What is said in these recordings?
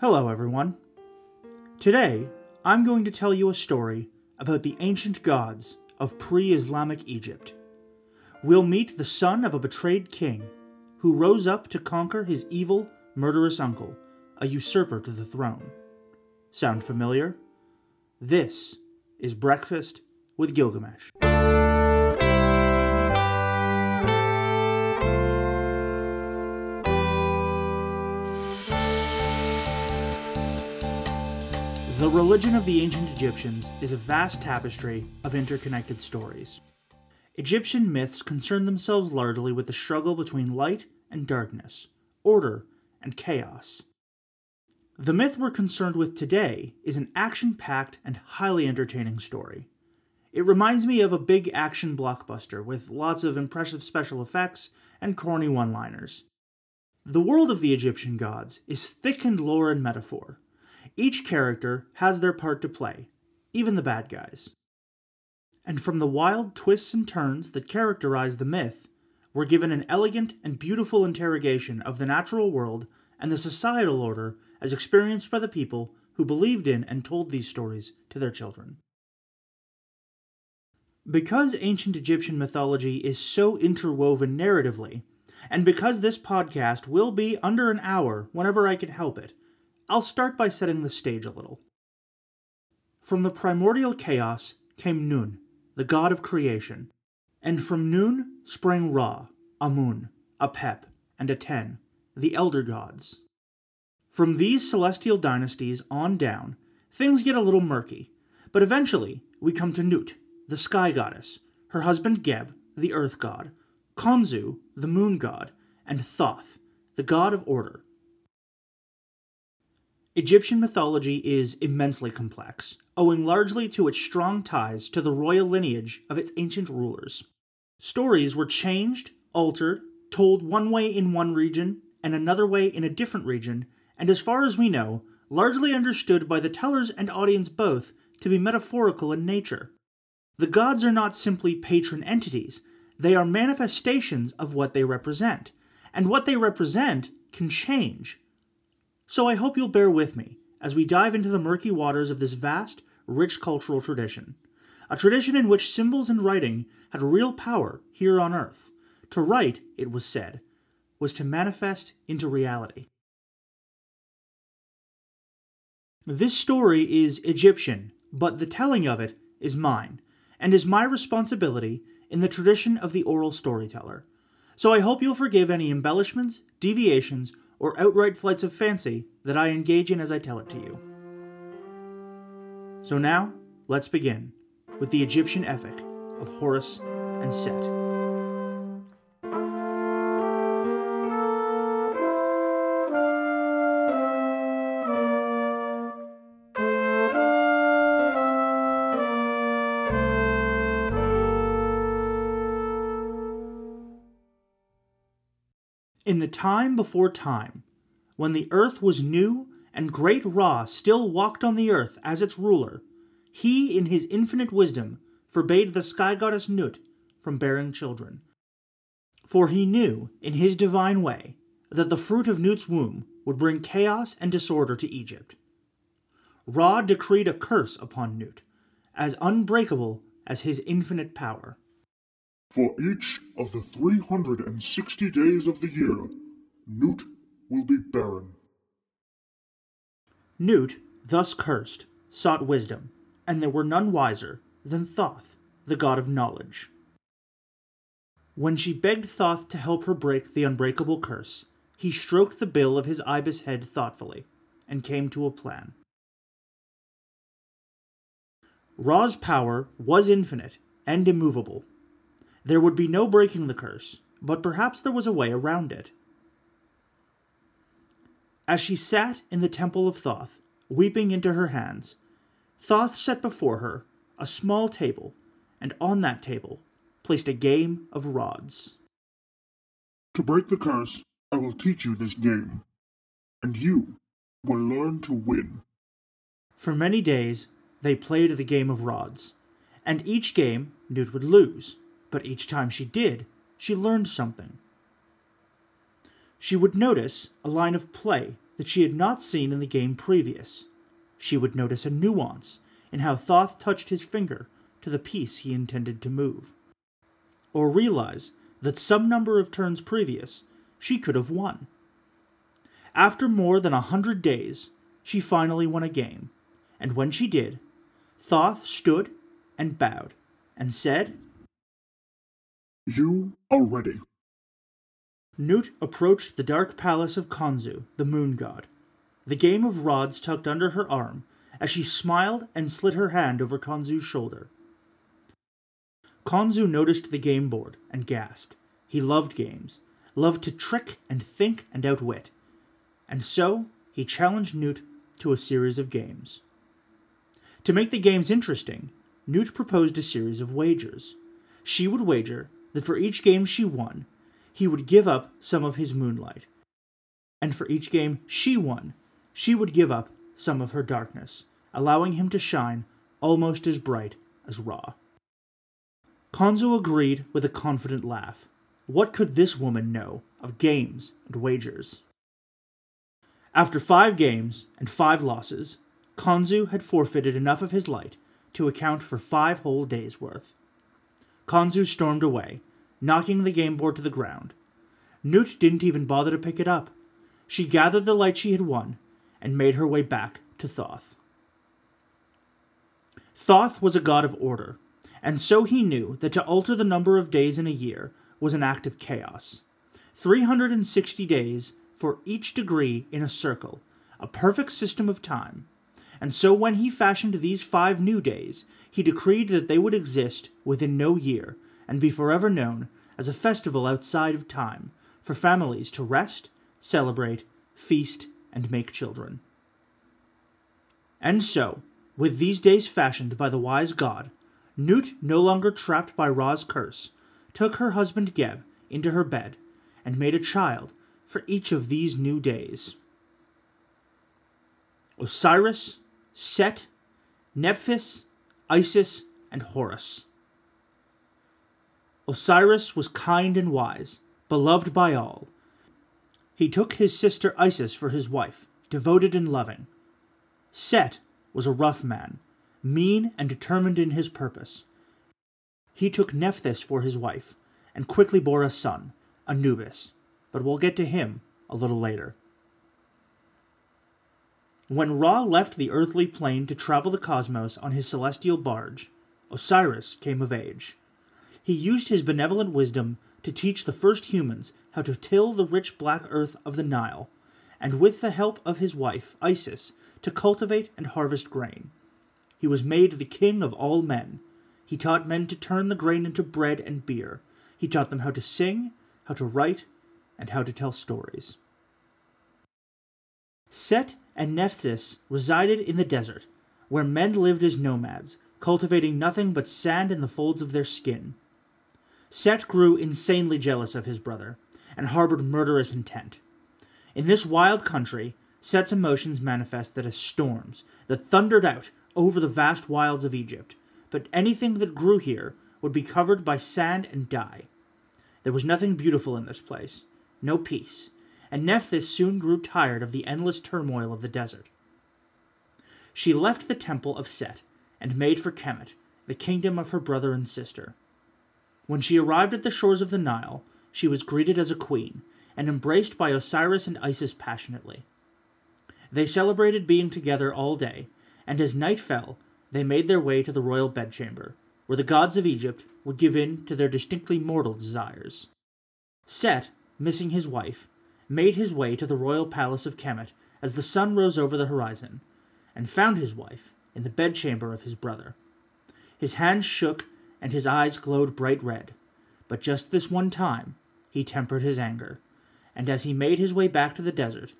Hello, everyone. Today, I'm going to tell you a story about the ancient gods of pre Islamic Egypt. We'll meet the son of a betrayed king who rose up to conquer his evil, murderous uncle, a usurper to the throne. Sound familiar? This is Breakfast with Gilgamesh. The religion of the ancient Egyptians is a vast tapestry of interconnected stories. Egyptian myths concern themselves largely with the struggle between light and darkness, order and chaos. The myth we're concerned with today is an action packed and highly entertaining story. It reminds me of a big action blockbuster with lots of impressive special effects and corny one liners. The world of the Egyptian gods is thick in lore and metaphor, each character has their part to play, even the bad guys. And from the wild twists and turns that characterize the myth, we're given an elegant and beautiful interrogation of the natural world and the societal order as experienced by the people who believed in and told these stories to their children. Because ancient Egyptian mythology is so interwoven narratively, and because this podcast will be under an hour whenever I can help it, I'll start by setting the stage a little. From the primordial chaos came Nun, the god of creation, and from Nun sprang Ra, Amun, Apep, and Aten, the elder gods. From these celestial dynasties on down, things get a little murky, but eventually we come to Nut, the sky goddess, her husband Geb, the earth god, Khonsu, the moon god, and Thoth, the god of order, Egyptian mythology is immensely complex, owing largely to its strong ties to the royal lineage of its ancient rulers. Stories were changed, altered, told one way in one region and another way in a different region, and as far as we know, largely understood by the tellers and audience both to be metaphorical in nature. The gods are not simply patron entities, they are manifestations of what they represent, and what they represent can change so I hope you'll bear with me as we dive into the murky waters of this vast, rich cultural tradition. A tradition in which symbols and writing had real power here on earth. To write, it was said, was to manifest into reality. This story is Egyptian, but the telling of it is mine, and is my responsibility in the tradition of the oral storyteller. So I hope you'll forgive any embellishments, deviations, or outright flights of fancy that I engage in as I tell it to you. So now, let's begin with the Egyptian epic of Horus and Set. The time before time, when the earth was new and great Ra still walked on the earth as its ruler, he, in his infinite wisdom, forbade the sky goddess Nut from bearing children. For he knew, in his divine way, that the fruit of Nut's womb would bring chaos and disorder to Egypt. Ra decreed a curse upon Nut, as unbreakable as his infinite power. For each of the 360 days of the year, Nut will be barren. Nut, thus cursed, sought wisdom, and there were none wiser than Thoth, the god of knowledge. When she begged Thoth to help her break the unbreakable curse, he stroked the bill of his ibis head thoughtfully and came to a plan. Ra's power was infinite and immovable, there would be no breaking the curse, but perhaps there was a way around it. As she sat in the temple of Thoth, weeping into her hands, Thoth set before her a small table, and on that table placed a game of rods. To break the curse, I will teach you this game, and you will learn to win. For many days they played the game of rods, and each game Nut would lose but each time she did, she learned something. She would notice a line of play that she had not seen in the game previous. She would notice a nuance in how Thoth touched his finger to the piece he intended to move. Or realize that some number of turns previous, she could have won. After more than a hundred days, she finally won a game, and when she did, Thoth stood and bowed and said, You are ready. Nut approached the dark palace of Khonsu, the moon god, the game of rods tucked under her arm as she smiled and slid her hand over Khonsu's shoulder. Khonsu noticed the game board and gasped. He loved games, loved to trick and think and outwit, and so he challenged Nut to a series of games. To make the games interesting, Nut proposed a series of wagers. She would wager that for each game she won, he would give up some of his moonlight. And for each game she won, she would give up some of her darkness, allowing him to shine almost as bright as Ra. Khonsu agreed with a confident laugh. What could this woman know of games and wagers? After five games and five losses, Khonsu had forfeited enough of his light to account for five whole days' worth. Khonsu stormed away, knocking the game board to the ground. Nut didn't even bother to pick it up. She gathered the light she had won and made her way back to Thoth. Thoth was a god of order, and so he knew that to alter the number of days in a year was an act of chaos. 360 days for each degree in a circle, a perfect system of time. And so when he fashioned these five new days, he decreed that they would exist within no year and be forever known as a festival outside of time for families to rest, celebrate, feast, and make children. And so, with these days fashioned by the wise god, Nut, no longer trapped by Ra's curse, took her husband Geb into her bed and made a child for each of these new days. Osiris, Set, Nephthys, Isis, and Horus. Osiris was kind and wise, beloved by all. He took his sister Isis for his wife, devoted and loving. Set was a rough man, mean and determined in his purpose. He took Nephthys for his wife, and quickly bore a son, Anubis, but we'll get to him a little later. When Ra left the earthly plane to travel the cosmos on his celestial barge, Osiris came of age. He used his benevolent wisdom to teach the first humans how to till the rich black earth of the Nile, and with the help of his wife, Isis, to cultivate and harvest grain. He was made the king of all men. He taught men to turn the grain into bread and beer. He taught them how to sing, how to write, and how to tell stories. Set and Nephthys resided in the desert, where men lived as nomads, cultivating nothing but sand in the folds of their skin. Set grew insanely jealous of his brother, and harbored murderous intent. In this wild country, Set's emotions manifested as storms that thundered out over the vast wilds of Egypt, but anything that grew here would be covered by sand and die. There was nothing beautiful in this place, no peace, and Nephthys soon grew tired of the endless turmoil of the desert. She left the temple of Set and made for Kemet, the kingdom of her brother and sister. When she arrived at the shores of the Nile, she was greeted as a queen and embraced by Osiris and Isis passionately. They celebrated being together all day, and as night fell, they made their way to the royal bedchamber, where the gods of Egypt would give in to their distinctly mortal desires. Set, missing his wife, made his way to the royal palace of Kemet as the sun rose over the horizon, and found his wife in the bedchamber of his brother. His hands shook and his eyes glowed bright red, but just this one time he tempered his anger, and as he made his way back to the desert,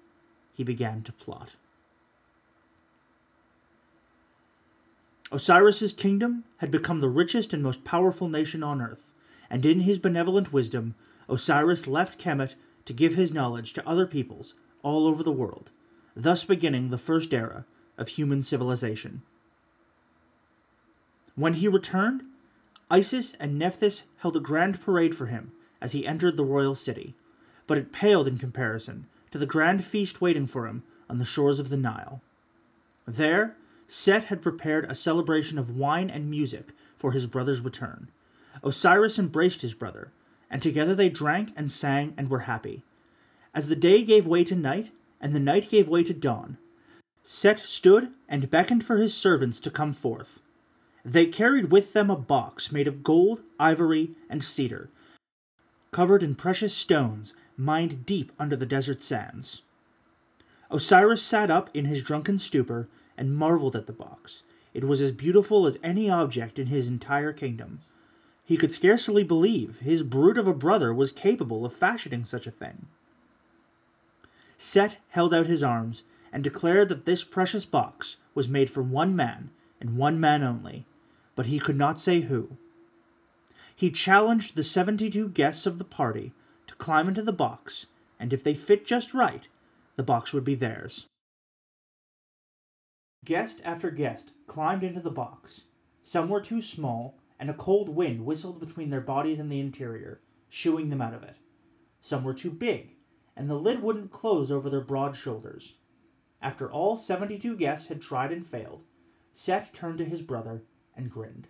he began to plot. Osiris's kingdom had become the richest and most powerful nation on earth, and in his benevolent wisdom, Osiris left Kemet to give his knowledge to other peoples all over the world, thus beginning the first era of human civilization. When he returned, Isis and Nephthys held a grand parade for him as he entered the royal city, but it paled in comparison to the grand feast waiting for him on the shores of the Nile. There, Set had prepared a celebration of wine and music for his brother's return. Osiris embraced his brother, and together they drank and sang and were happy. As the day gave way to night, and the night gave way to dawn, Set stood and beckoned for his servants to come forth. They carried with them a box made of gold, ivory, and cedar, covered in precious stones mined deep under the desert sands. Osiris sat up in his drunken stupor and marveled at the box. It was as beautiful as any object in his entire kingdom. He could scarcely believe his brute of a brother was capable of fashioning such a thing. Set held out his arms and declared that this precious box was made for one man and one man only, but he could not say who. He challenged the seventy two guests of the party to climb into the box, and if they fit just right, the box would be theirs. Guest after guest climbed into the box. Some were too small, and a cold wind whistled between their bodies and the interior, shooing them out of it. Some were too big, and the lid wouldn't close over their broad shoulders. After all seventy two guests had tried and failed, Set turned to his brother and grinned.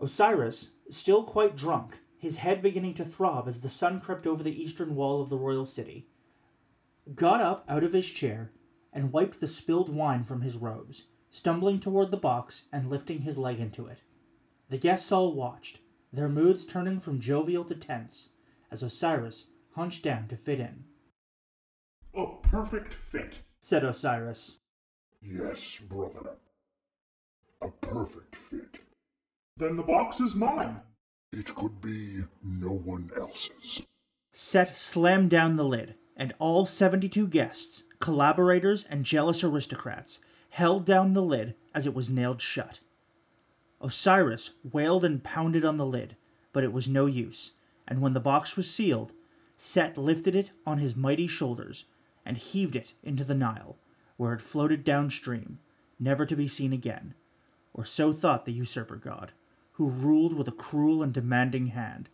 Osiris, still quite drunk, his head beginning to throb as the sun crept over the eastern wall of the royal city, got up out of his chair and wiped the spilled wine from his robes, stumbling toward the box and lifting his leg into it. The guests all watched, their moods turning from jovial to tense, as Osiris hunched down to fit in. A perfect fit, said Osiris. Yes, brother. A perfect fit. Then the box is mine. It could be no one else's. Set slammed down the lid, and all 72 guests, collaborators, and jealous aristocrats held down the lid as it was nailed shut. Osiris wailed and pounded on the lid, but it was no use, and when the box was sealed, Set lifted it on his mighty shoulders and heaved it into the Nile, where it floated downstream, never to be seen again, or so thought the usurper god who ruled with a cruel and demanding hand,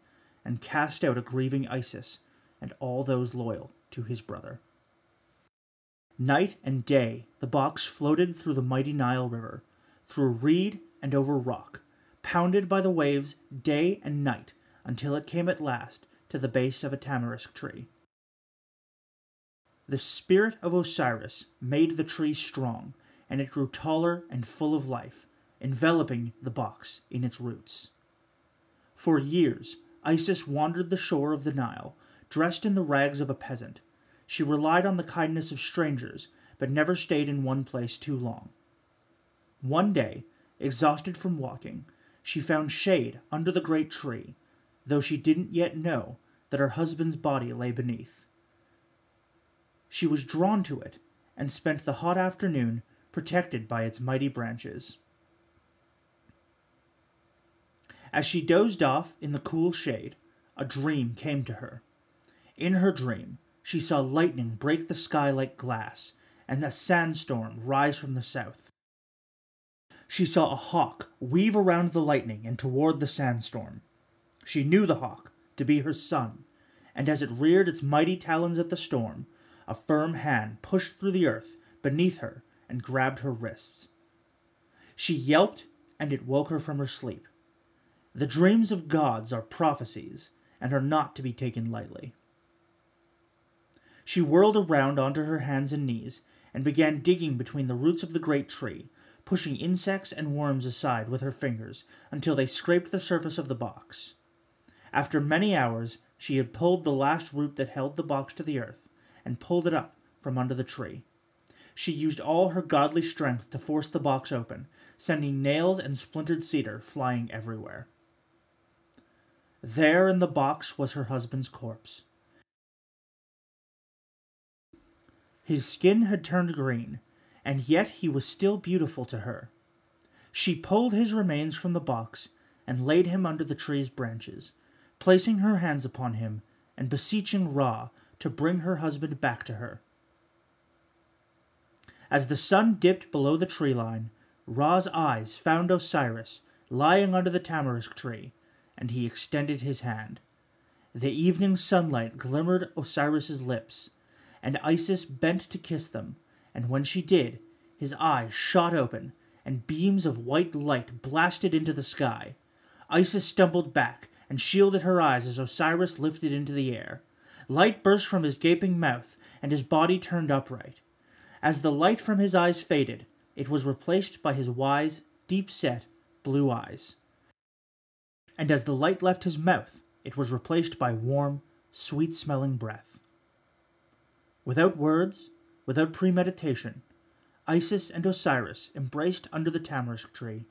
and cast out a grieving Isis and all those loyal to his brother. Night and day the box floated through the mighty Nile River, through reed and over rock, pounded by the waves day and night until it came at last to the base of a tamarisk tree. The spirit of Osiris made the tree strong, and it grew taller and full of life, enveloping the box in its roots. For years, Isis wandered the shore of the Nile, dressed in the rags of a peasant. She relied on the kindness of strangers, but never stayed in one place too long. One day, exhausted from walking, she found shade under the great tree, though she didn't yet know that her husband's body lay beneath. She was drawn to it and spent the hot afternoon protected by its mighty branches. As she dozed off in the cool shade, a dream came to her. In her dream, she saw lightning break the sky like glass, and a sandstorm rise from the south. She saw a hawk weave around the lightning and toward the sandstorm. She knew the hawk to be her son, and as it reared its mighty talons at the storm, a firm hand pushed through the earth beneath her and grabbed her wrists. She yelped, and it woke her from her sleep. The dreams of gods are prophecies and are not to be taken lightly. She whirled around onto her hands and knees and began digging between the roots of the great tree, pushing insects and worms aside with her fingers until they scraped the surface of the box. After many hours, she had pulled the last root that held the box to the earth and pulled it up from under the tree. She used all her godly strength to force the box open, sending nails and splintered cedar flying everywhere. There in the box was her husband's corpse. His skin had turned green, and yet he was still beautiful to her. She pulled his remains from the box and laid him under the tree's branches, placing her hands upon him and beseeching Ra to bring her husband back to her. As the sun dipped below the tree line, Ra's eyes found Osiris lying under the tamarisk tree and he extended his hand. The evening sunlight glimmered Osiris's lips, and Isis bent to kiss them, and when she did, his eyes shot open, and beams of white light blasted into the sky. Isis stumbled back and shielded her eyes as Osiris lifted into the air. Light burst from his gaping mouth, and his body turned upright. As the light from his eyes faded, it was replaced by his wise, deep set, blue eyes. And as the light left his mouth, it was replaced by warm, sweet smelling breath. Without words, without premeditation, Isis and Osiris embraced under the tamarisk tree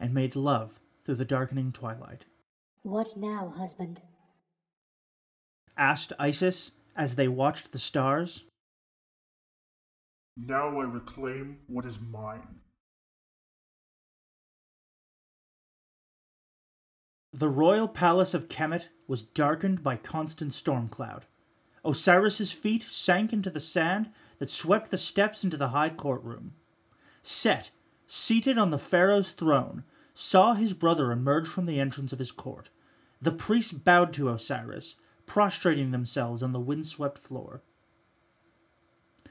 and made love through the darkening twilight. What now, husband? asked Isis as they watched the stars. Now I reclaim what is mine. The royal palace of Kemet was darkened by constant storm cloud. Osiris's feet sank into the sand that swept the steps into the high courtroom. Set, seated on the pharaoh's throne, saw his brother emerge from the entrance of his court. The priests bowed to Osiris, prostrating themselves on the windswept floor.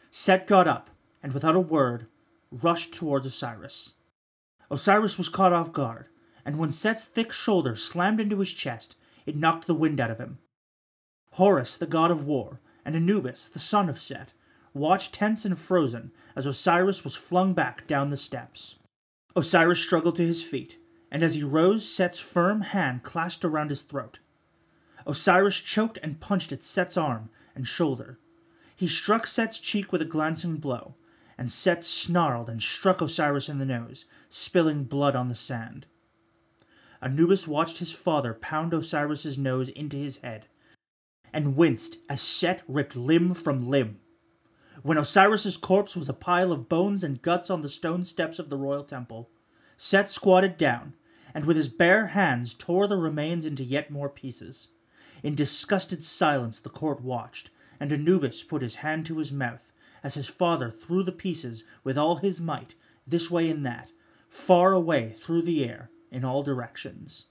Set got up, and without a word, rushed towards Osiris. Osiris was caught off guard, and when Set's thick shoulder slammed into his chest, it knocked the wind out of him. Horus, the god of war, and Anubis, the son of Set, watched tense and frozen as Osiris was flung back down the steps. Osiris struggled to his feet, and as he rose, Set's firm hand clasped around his throat. Osiris choked and punched at Set's arm and shoulder. He struck Set's cheek with a glancing blow, and Set snarled and struck Osiris in the nose, spilling blood on the sand. Anubis watched his father pound Osiris's nose into his head, and winced as Set ripped limb from limb. When Osiris's corpse was a pile of bones and guts on the stone steps of the royal temple, Set squatted down, and with his bare hands tore the remains into yet more pieces. In disgusted silence the court watched, and Anubis put his hand to his mouth as his father threw the pieces with all his might, this way and that, far away through the air, in all directions.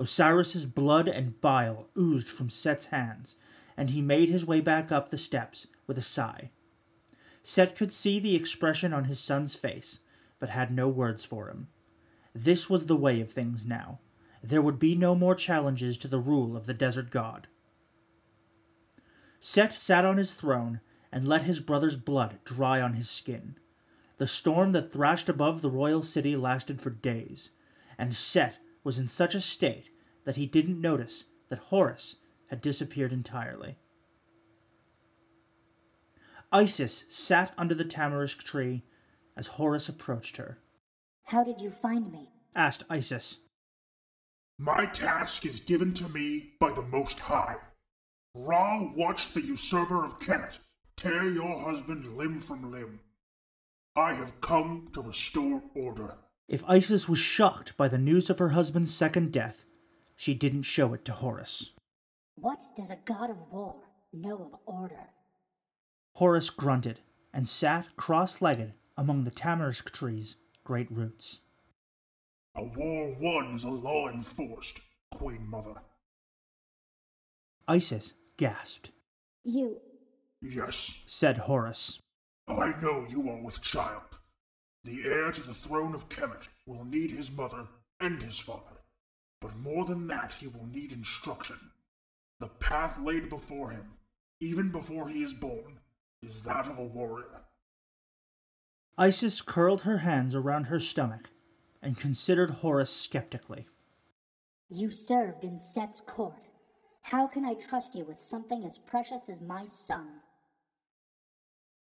Osiris's blood and bile oozed from Set's hands, and he made his way back up the steps with a sigh. Set could see the expression on his son's face, but had no words for him. This was the way of things now. There would be no more challenges to the rule of the desert god. Set sat on his throne and let his brother's blood dry on his skin. The storm that thrashed above the royal city lasted for days, and Set was in such a state that he didn't notice that Horus had disappeared entirely. Isis sat under the tamarisk tree as Horus approached her. How did you find me? asked Isis. My task is given to me by the Most High. Ra watched the usurper of Kemet tear your husband limb from limb. I have come to restore order. If Isis was shocked by the news of her husband's second death, she didn't show it to Horus. What does a god of war know of order? Horus grunted and sat cross legged among the tamarisk tree's great roots. A war won is a law enforced, Queen Mother. Isis gasped. You. Yes, said Horus. I know you are with child. The heir to the throne of Kemet will need his mother and his father. But more than that, he will need instruction. The path laid before him, even before he is born, is that of a warrior. Isis curled her hands around her stomach and considered Horus skeptically. You served in Set's court. How can I trust you with something as precious as my son?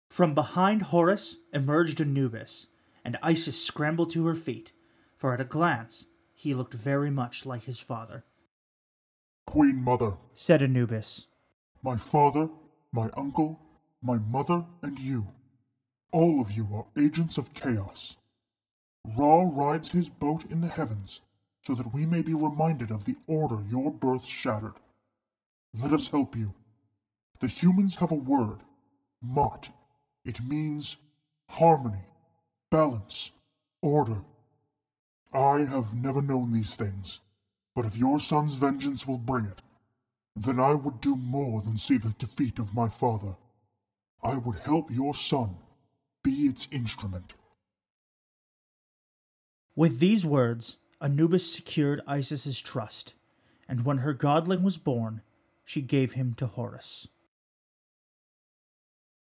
From behind Horus emerged Anubis, and Isis scrambled to her feet, for at a glance he looked very much like his father. Queen Mother, said Anubis, my father, my uncle, my mother, and you, all of you are agents of chaos. Ra rides his boat in the heavens so that we may be reminded of the order your birth shattered. Let us help you. The humans have a word, Ma'at. It means harmony, balance, order. I have never known these things, But if your son's vengeance will bring it, then I would do more than see the defeat of my father. I would help your son be its instrument. With these words, Anubis secured Isis's trust, and when her godling was born, she gave him to Horus.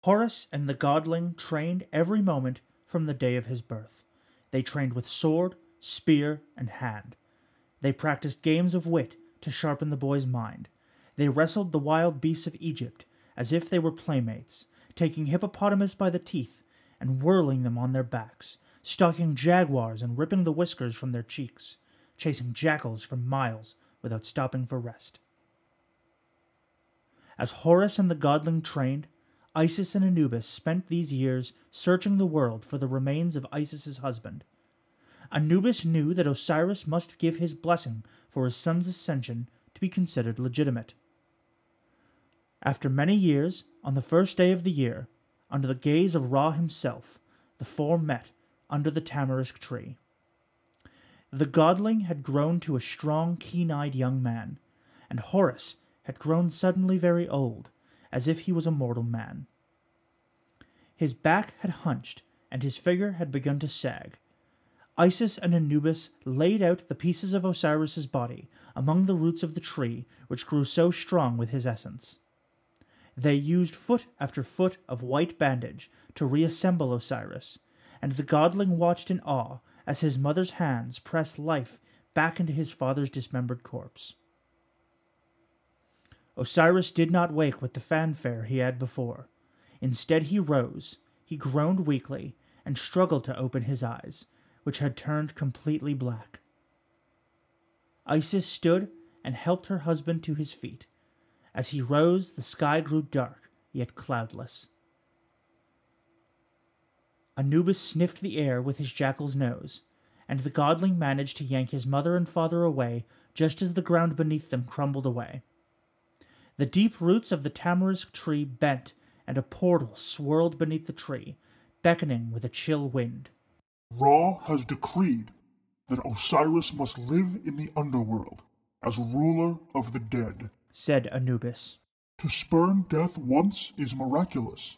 Horus and the godling trained every moment from the day of his birth. They trained with sword, spear, and hand. They practiced games of wit to sharpen the boy's mind. They wrestled the wild beasts of Egypt as if they were playmates, taking hippopotamus by the teeth and whirling them on their backs, stalking jaguars and ripping the whiskers from their cheeks, chasing jackals for miles without stopping for rest. As Horus and the godling trained, Isis and Anubis spent these years searching the world for the remains of Isis's husband. Anubis knew that Osiris must give his blessing for his son's ascension to be considered legitimate. After many years, on the first day of the year, under the gaze of Ra himself, the four met under the tamarisk tree. The godling had grown to a strong, keen eyed young man, and Horus had grown suddenly very old, as if he was a mortal man. His back had hunched, and his figure had begun to sag. Isis and Anubis laid out the pieces of Osiris's body among the roots of the tree which grew so strong with his essence. They used foot after foot of white bandage to reassemble Osiris, and the godling watched in awe as his mother's hands pressed life back into his father's dismembered corpse. Osiris did not wake with the fanfare he had before. Instead, he rose, he groaned weakly, and struggled to open his eyes, which had turned completely black. Isis stood and helped her husband to his feet, as he rose, the sky grew dark, yet cloudless. Anubis sniffed the air with his jackal's nose, and the godling managed to yank his mother and father away just as the ground beneath them crumbled away. The deep roots of the tamarisk tree bent, and a portal swirled beneath the tree, beckoning with a chill wind. Ra has decreed that Osiris must live in the underworld as ruler of the dead said Anubis. To spurn death once is miraculous.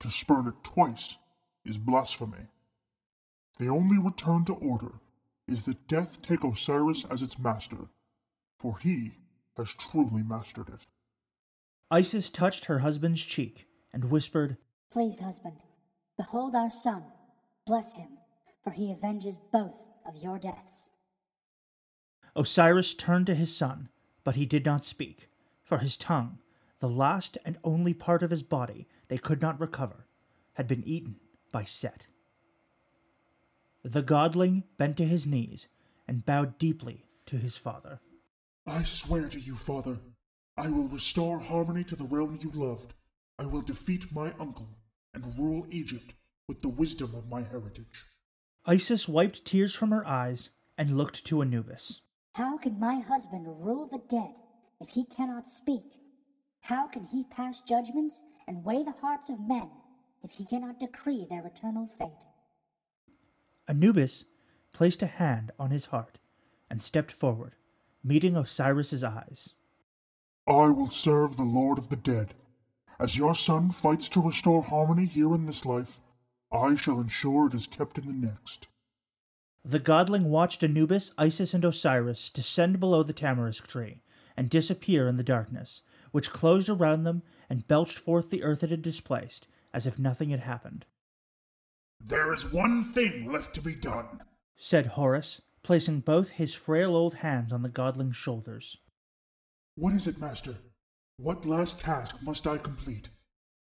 To spurn it twice is blasphemy. The only return to order is that death take Osiris as its master, for he has truly mastered it. Isis touched her husband's cheek and whispered, Please, husband, behold our son. Bless him, for he avenges both of your deaths. Osiris turned to his son, but he did not speak for his tongue, the last and only part of his body they could not recover, had been eaten by Set. The godling bent to his knees and bowed deeply to his father. I swear to you, father, I will restore harmony to the realm you loved. I will defeat my uncle and rule Egypt with the wisdom of my heritage. Isis wiped tears from her eyes and looked to Anubis. How can my husband rule the dead if he cannot speak? How can he pass judgments and weigh the hearts of men if he cannot decree their eternal fate? Anubis placed a hand on his heart and stepped forward, meeting Osiris's eyes. I will serve the Lord of the Dead. As your son fights to restore harmony here in this life, I shall ensure it is kept in the next. The godling watched Anubis, Isis, and Osiris descend below the tamarisk tree and disappear in the darkness, which closed around them and belched forth the earth it had displaced, as if nothing had happened. There is one thing left to be done, said Horus, placing both his frail old hands on the godling's shoulders. What is it, master? What last task must I complete?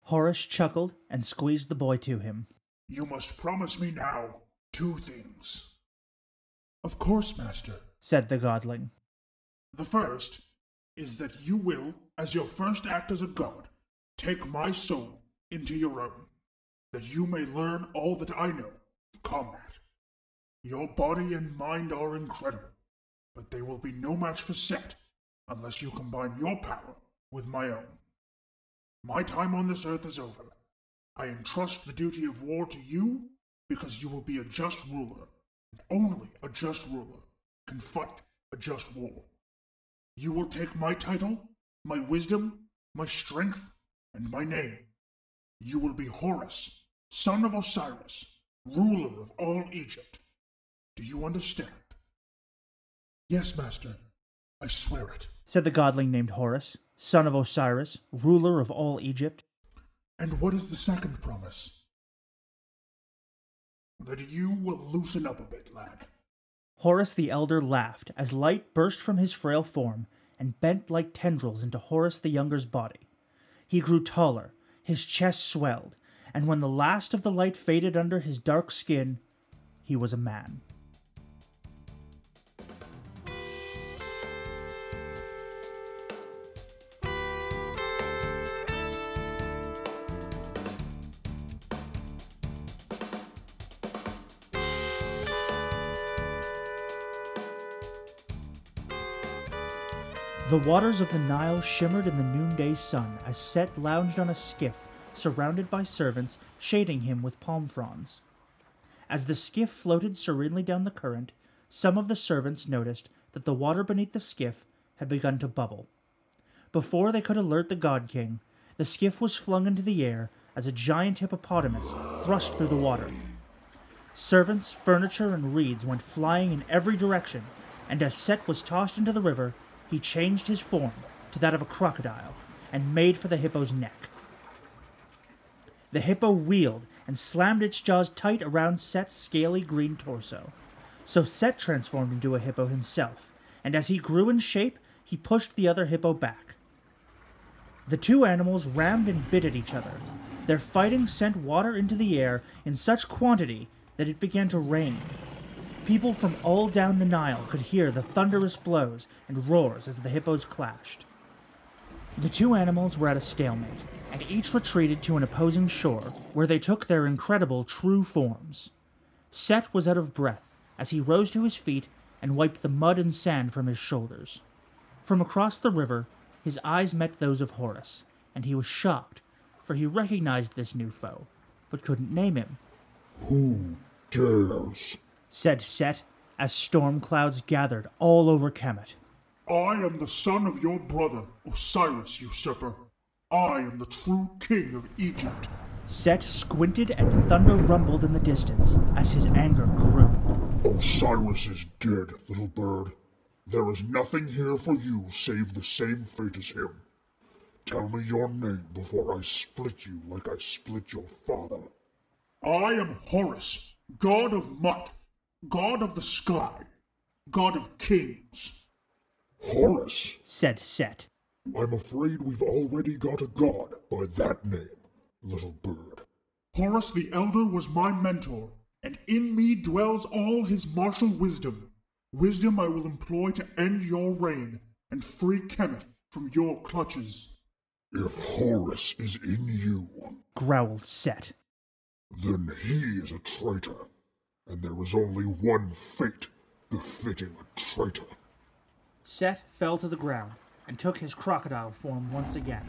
Horus chuckled and squeezed the boy to him. You must promise me now two things. Of course, master, said the godling. The first is that you will, as your first act as a god, take my soul into your own, that you may learn all that I know of combat. Your body and mind are incredible, but they will be no match for Set unless you combine your power with my own. My time on this earth is over. I entrust the duty of war to you because you will be a just ruler, and only a just ruler can fight a just war. You will take my title, my wisdom, my strength, and my name. You will be Horus, son of Osiris, ruler of all Egypt. Do you understand? Yes, master. I swear it, said the godling named Horus, son of Osiris, ruler of all Egypt. And what is the second promise? That you will loosen up a bit, lad. Horus the elder laughed as light burst from his frail form and bent like tendrils into Horus the younger's body. He grew taller, his chest swelled, and when the last of the light faded under his dark skin, he was a man. The waters of the Nile shimmered in the noonday sun as Set lounged on a skiff surrounded by servants shading him with palm fronds. As the skiff floated serenely down the current, some of the servants noticed that the water beneath the skiff had begun to bubble. Before they could alert the God King, the skiff was flung into the air as a giant hippopotamus thrust through the water. Servants, furniture, and reeds went flying in every direction, and as Set was tossed into the river, he changed his form to that of a crocodile and made for the hippo's neck. The hippo wheeled and slammed its jaws tight around Set's scaly green torso. So Set transformed into a hippo himself, and as he grew in shape, he pushed the other hippo back. The two animals rammed and bit at each other. Their fighting sent water into the air in such quantity that it began to rain, People from all down the Nile could hear the thunderous blows and roars as the hippos clashed. The two animals were at a stalemate, and each retreated to an opposing shore, where they took their incredible true forms. Set was out of breath as he rose to his feet and wiped the mud and sand from his shoulders. From across the river, his eyes met those of Horus, and he was shocked, for he recognized this new foe, but couldn't name him. Who dares? Said Set as storm clouds gathered all over Kemet. I am the son of your brother, Osiris, usurper. I am the true king of Egypt. Set squinted and thunder rumbled in the distance as his anger grew. Osiris is dead, little bird. There is nothing here for you save the same fate as him. Tell me your name before I split you like I split your father. I am Horus, god of Mut, God of the sky, God of kings. Horus, said Set. I'm afraid we've already got a god by that name, little bird. Horus the Elder was my mentor, and in me dwells all his martial wisdom. Wisdom I will employ to end your reign and free Kemet from your clutches. If Horus is in you, growled Set, then he is a traitor and there was only one fate befitting a traitor. Set fell to the ground and took his crocodile form once again.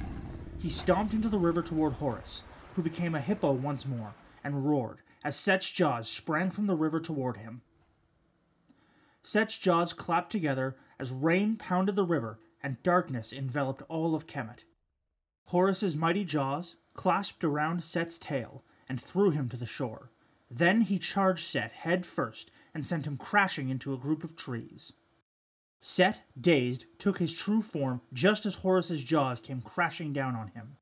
He stomped into the river toward Horus, who became a hippo once more and roared as Set's jaws sprang from the river toward him. Set's jaws clapped together as rain pounded the river and darkness enveloped all of Kemet. Horus's mighty jaws clasped around Set's tail and threw him to the shore. Then he charged Set head first and sent him crashing into a group of trees. Set, dazed, took his true form just as Horus's jaws came crashing down on him.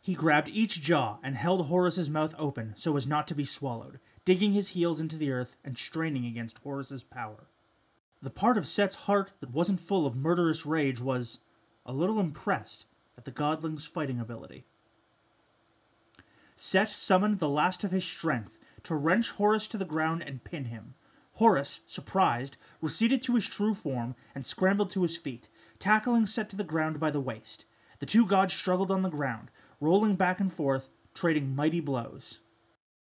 He grabbed each jaw and held Horus's mouth open so as not to be swallowed, digging his heels into the earth and straining against Horus's power. The part of Set's heart that wasn't full of murderous rage was a little impressed at the godling's fighting ability. Set summoned the last of his strength to wrench Horus to the ground and pin him. Horus, surprised, receded to his true form and scrambled to his feet, tackling Set to the ground by the waist. The two gods struggled on the ground, rolling back and forth, trading mighty blows.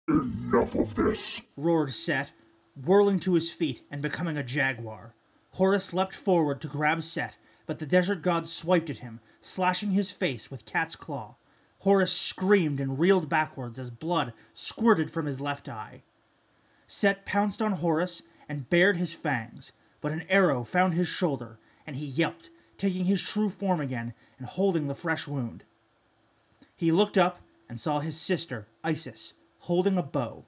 Enough of this! roared Set, whirling to his feet and becoming a jaguar. Horus leapt forward to grab Set, but the desert god swiped at him, slashing his face with cat's claw. Horus screamed and reeled backwards as blood squirted from his left eye. Set pounced on Horus and bared his fangs, but an arrow found his shoulder, and he yelped, taking his true form again and holding the fresh wound. He looked up and saw his sister, Isis, holding a bow.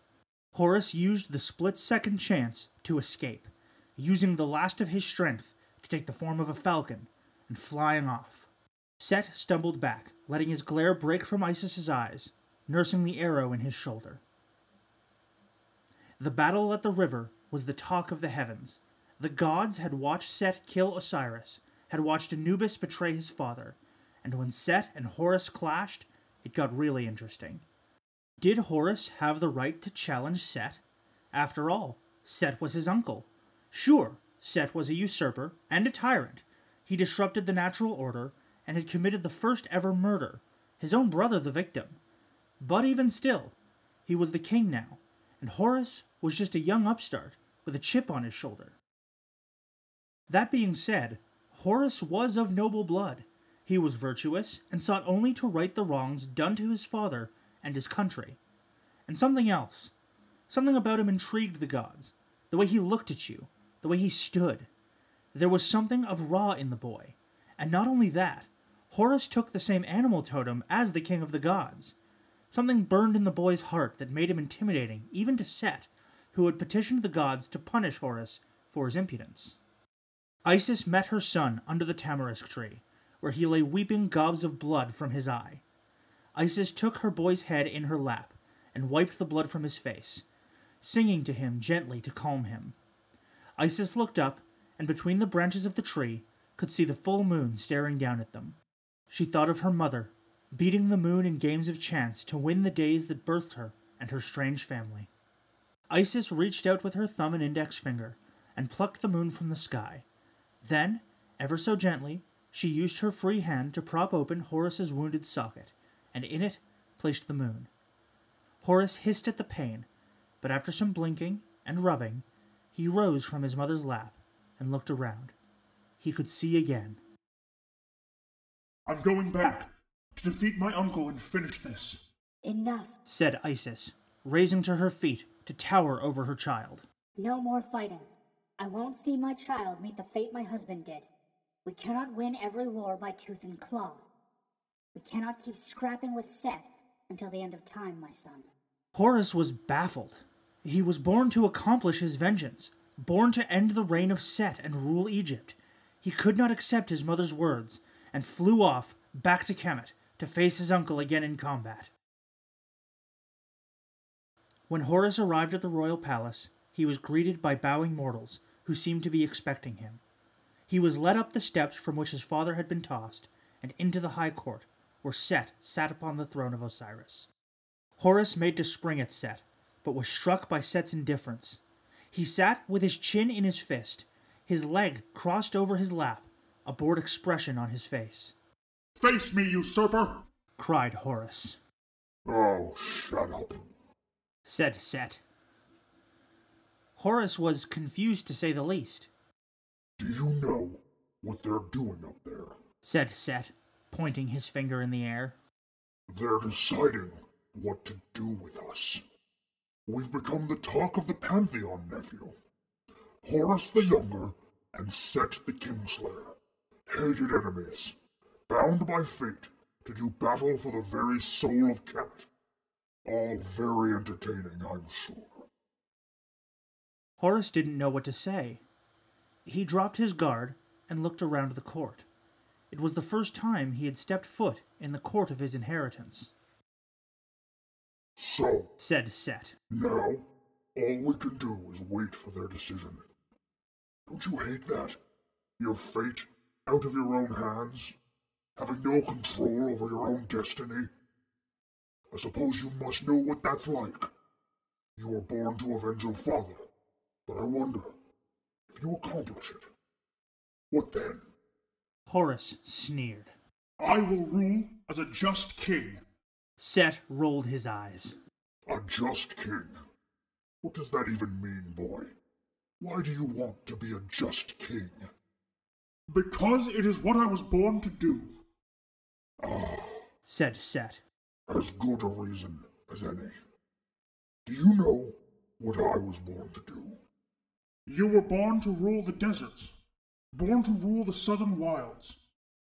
Horus used the split second chance to escape, using the last of his strength to take the form of a falcon and flying off. Set stumbled back, letting his glare break from Isis's eyes, nursing the arrow in his shoulder. The battle at the river was the talk of the heavens. The gods had watched Set kill Osiris, had watched Anubis betray his father, and when Set and Horus clashed, it got really interesting. Did Horus have the right to challenge Set? After all, Set was his uncle. Sure, Set was a usurper and a tyrant. He disrupted the natural order and had committed the first ever murder, his own brother the victim. But even still, he was the king now, and Horus was just a young upstart with a chip on his shoulder. That being said, Horus was of noble blood. He was virtuous and sought only to right the wrongs done to his father and his country. And something else. Something about him intrigued the gods. The way he looked at you, the way he stood. There was something of Ra in the boy. And not only that, Horus took the same animal totem as the king of the gods. Something burned in the boy's heart that made him intimidating, even to Set, who had petitioned the gods to punish Horus for his impudence. Isis met her son under the tamarisk tree, where he lay weeping gobs of blood from his eye. Isis took her boy's head in her lap and wiped the blood from his face, singing to him gently to calm him. Isis looked up, and between the branches of the tree could see the full moon staring down at them. She thought of her mother, beating the moon in games of chance to win the days that birthed her and her strange family. Isis reached out with her thumb and index finger and plucked the moon from the sky. Then, ever so gently, she used her free hand to prop open Horus's wounded socket, and in it placed the moon. Horus hissed at the pain, but after some blinking and rubbing, he rose from his mother's lap and looked around. He could see again. I'm going back to defeat my uncle and finish this. Enough. said Isis, raising to her feet to tower over her child. No more fighting. I won't see my child meet the fate my husband did. We cannot win every war by tooth and claw. We cannot keep scrapping with Set until the end of time, my son. Horus was baffled. He was born to accomplish his vengeance, born to end the reign of Set and rule Egypt. He could not accept his mother's words and flew off back to Kemet to face his uncle again in combat. When Horus arrived at the royal palace, he was greeted by bowing mortals who seemed to be expecting him. He was led up the steps from which his father had been tossed and into the high court, where Set sat upon the throne of Osiris. Horus made to spring at Set, but was struck by Set's indifference. He sat with his chin in his fist, his leg crossed over his lap, a bored expression on his face. Face me, usurper! cried Horus. Oh, shut up. said Set. Horus was confused to say the least, Do you know what they're doing up there? said Set, pointing his finger in the air. They're deciding what to do with us. We've become the talk of the Pantheon, nephew. Horus the Younger and Set the Kingslayer, hated enemies, bound by fate to do battle for the very soul of Kemet. All very entertaining, I'm sure. Horus didn't know what to say. He dropped his guard and looked around the court. It was the first time he had stepped foot in the court of his inheritance, So, said Set. now, all we can do is wait for their decision. Don't you hate that? Your fate out of your own hands? Having no control over your own destiny? I suppose you must know what that's like. You were born to avenge your father, but I wonder if you accomplish it. What then? Horus sneered. I will rule as a just king. Set rolled his eyes. A just king? What does that even mean, boy? Why do you want to be a just king? Because it is what I was born to do. Ah, Said Set. as good a reason as any. Do you know what I was born to do? You were born to rule the deserts, born to rule the southern wilds,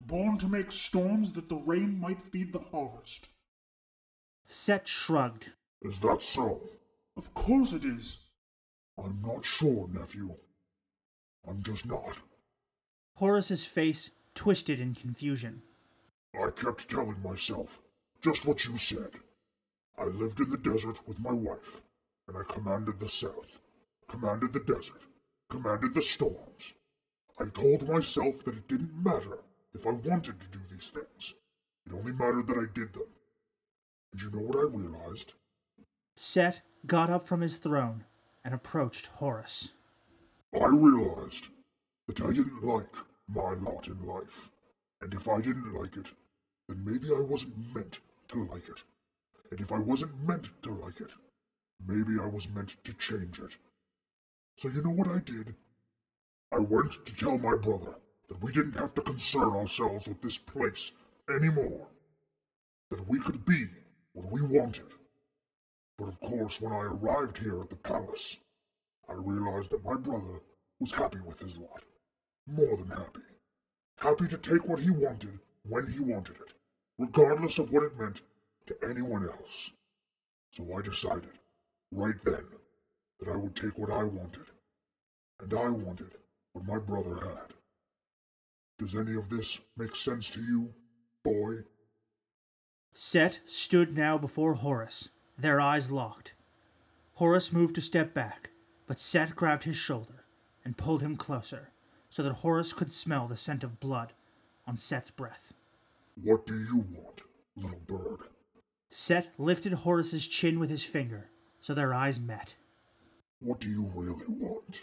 born to make storms that the rain might feed the harvest. Set shrugged. Is that so? Of course it is. I'm not sure, nephew. I'm just not. Horus's face twisted in confusion. I kept telling myself just what you said. I lived in the desert with my wife, and I commanded the south, commanded the desert, commanded the storms. I told myself that it didn't matter if I wanted to do these things. It only mattered that I did them. And you know what I realized? Set got up from his throne and approached Horus. I realized that I didn't like my lot in life. And if I didn't like it, then maybe I wasn't meant to like it. And if I wasn't meant to like it, maybe I was meant to change it. So you know what I did? I went to tell my brother that we didn't have to concern ourselves with this place anymore. That we could be what we wanted. But of course, when I arrived here at the palace, I realized that my brother was happy with his lot. More than happy. Happy to take what he wanted when he wanted it, regardless of what it meant to anyone else. So I decided, right then, that I would take what I wanted. And I wanted what my brother had. Does any of this make sense to you, boy? Set stood now before Horus, their eyes locked. Horus moved to step back, but Set grabbed his shoulder and pulled him closer so that Horus could smell the scent of blood on Set's breath. What do you want, little bird? Set lifted Horus's chin with his finger so their eyes met. What do you really want?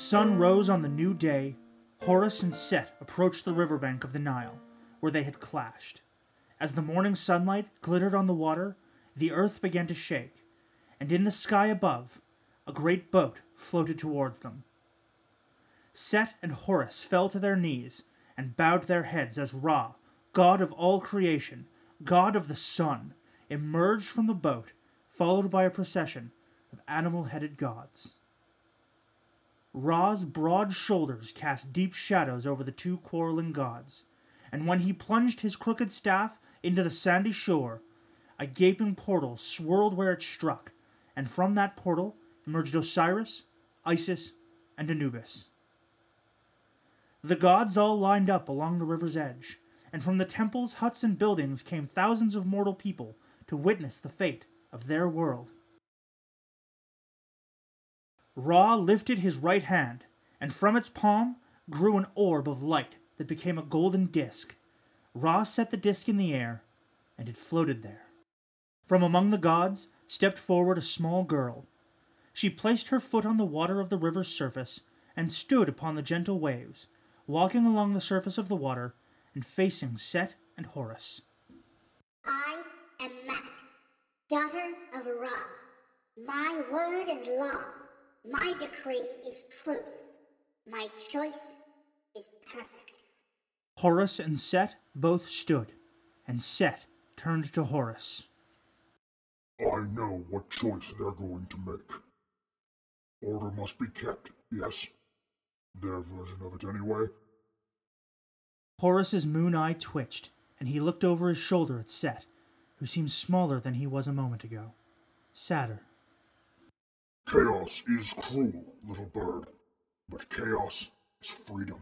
Sun rose on the new day, Horus and Set approached the riverbank of the Nile, where they had clashed. As the morning sunlight glittered on the water, the earth began to shake, and in the sky above, a great boat floated towards them. Set and Horus fell to their knees and bowed their heads as Ra, god of all creation, god of the sun, emerged from the boat, followed by a procession of animal headed gods. Ra's broad shoulders cast deep shadows over the two quarreling gods, and when he plunged his crooked staff into the sandy shore, a gaping portal swirled where it struck, and from that portal emerged Osiris, Isis, and Anubis. The gods all lined up along the river's edge, and from the temples, huts, and buildings came thousands of mortal people to witness the fate of their world. Ra lifted his right hand, and from its palm grew an orb of light that became a golden disk. Ra set the disk in the air, and it floated there. From among the gods stepped forward a small girl. She placed her foot on the water of the river's surface and stood upon the gentle waves, walking along the surface of the water and facing Set and Horus. I am Ma'at, daughter of Ra. My word is law. My decree is truth. My choice is perfect. Horus and Set both stood, and Set turned to Horus. I know what choice they're going to make. Order must be kept, yes? Their version of it, anyway. Horus's moon eye twitched, and he looked over his shoulder at Set, who seemed smaller than he was a moment ago. Sadder. Chaos is cruel, little bird, but chaos is freedom.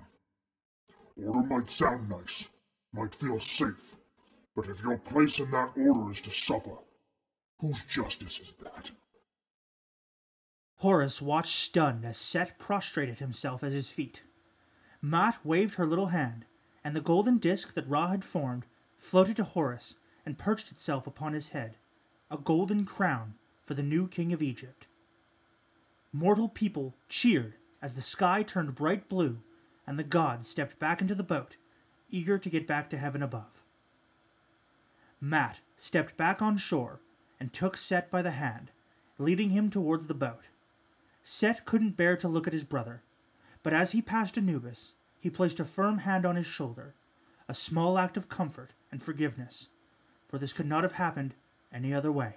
Order might sound nice, might feel safe, but if your place in that order is to suffer, whose justice is that? Horus watched stunned as Set prostrated himself at his feet. Ma'at waved her little hand, and the golden disk that Ra had formed floated to Horus and perched itself upon his head, a golden crown for the new king of Egypt. Mortal people cheered as the sky turned bright blue and the gods stepped back into the boat, eager to get back to heaven above. Ma'at stepped back on shore and took Set by the hand, leading him towards the boat. Set couldn't bear to look at his brother, but as he passed Anubis, he placed a firm hand on his shoulder, a small act of comfort and forgiveness, for this could not have happened any other way.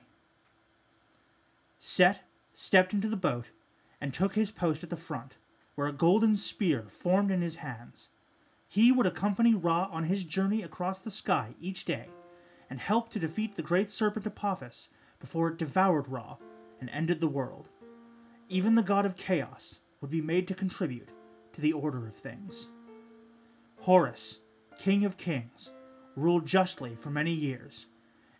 Set stepped into the boat and took his post at the front, where a golden spear formed in his hands. He would accompany Ra on his journey across the sky each day and help to defeat the great serpent Apophis before it devoured Ra and ended the world. Even the god of chaos would be made to contribute to the order of things. Horus, king of kings, ruled justly for many years,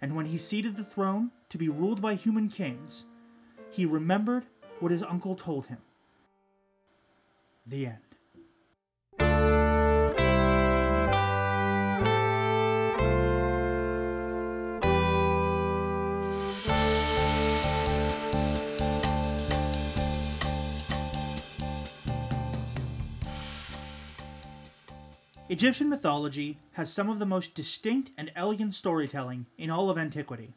and when he ceded the throne to be ruled by human kings, he remembered what his uncle told him. The end. Egyptian mythology has some of the most distinct and elegant storytelling in all of antiquity.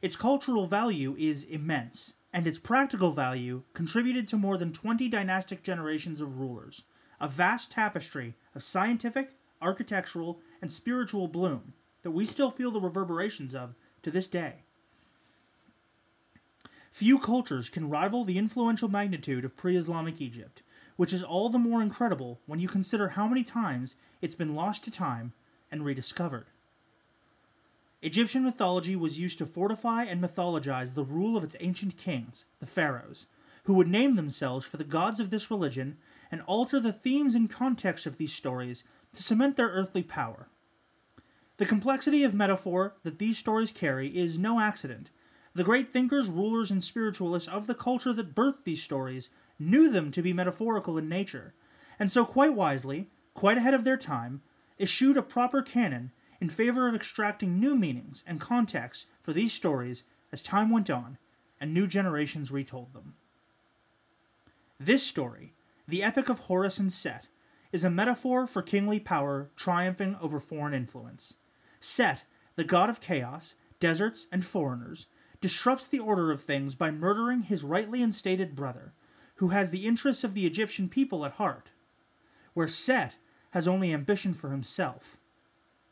Its cultural value is immense, and its practical value contributed to more than 20 dynastic generations of rulers, a vast tapestry of scientific, architectural, and spiritual bloom that we still feel the reverberations of to this day. Few cultures can rival the influential magnitude of pre Islamic Egypt, which is all the more incredible when you consider how many times it's been lost to time and rediscovered. Egyptian mythology was used to fortify and mythologize the rule of its ancient kings, the pharaohs, who would name themselves for the gods of this religion and alter the themes and context of these stories to cement their earthly power. The complexity of metaphor that these stories carry is no accident. The great thinkers, rulers, and spiritualists of the culture that birthed these stories knew them to be metaphorical in nature, and so quite wisely, quite ahead of their time, eschewed a proper canon in favor of extracting new meanings and contexts for these stories as time went on and new generations retold them. This story, the Epic of Horus and Set, is a metaphor for kingly power triumphing over foreign influence. Set, the god of chaos, deserts, and foreigners, disrupts the order of things by murdering his rightly instated brother, who has the interests of the Egyptian people at heart, where Set has only ambition for himself.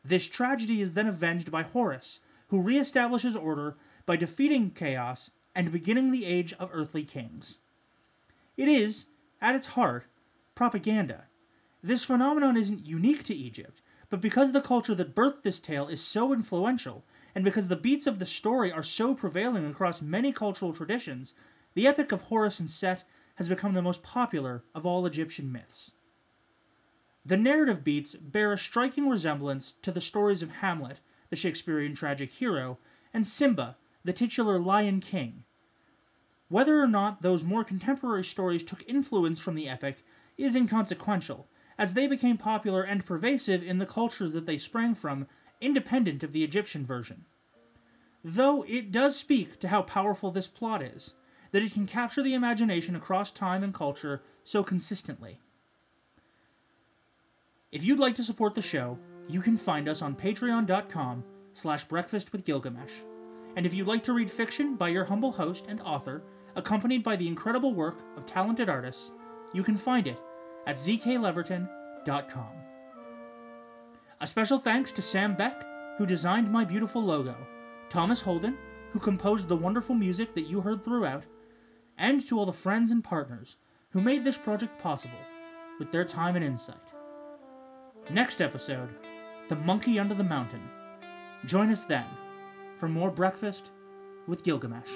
This tragedy is then avenged by Horus, who reestablishes order by defeating chaos and beginning the age of earthly kings. It is, at its heart, propaganda. This phenomenon isn't unique to Egypt, but because the culture that birthed this tale is so influential, and because the beats of the story are so prevailing across many cultural traditions, the Epic of Horus and Set has become the most popular of all Egyptian myths. The narrative beats bear a striking resemblance to the stories of Hamlet, the Shakespearean tragic hero, and Simba, the titular Lion King. Whether or not those more contemporary stories took influence from the epic is inconsequential, as they became popular and pervasive in the cultures that they sprang from, independent of the Egyptian version. Though it does speak to how powerful this plot is, that it can capture the imagination across time and culture so consistently. If you'd like to support the show, you can find us on patreon.com slash breakfast with Gilgamesh. And if you'd like to read fiction by your humble host and author, accompanied by the incredible work of talented artists, you can find it at zkleverton.com. A special thanks to Sam Beck, who designed my beautiful logo, Thomas Holden, who composed the wonderful music that you heard throughout, and to all the friends and partners who made this project possible with their time and insight. Next episode The Monkey Under the Mountain. Join us then for more Breakfast with Gilgamesh.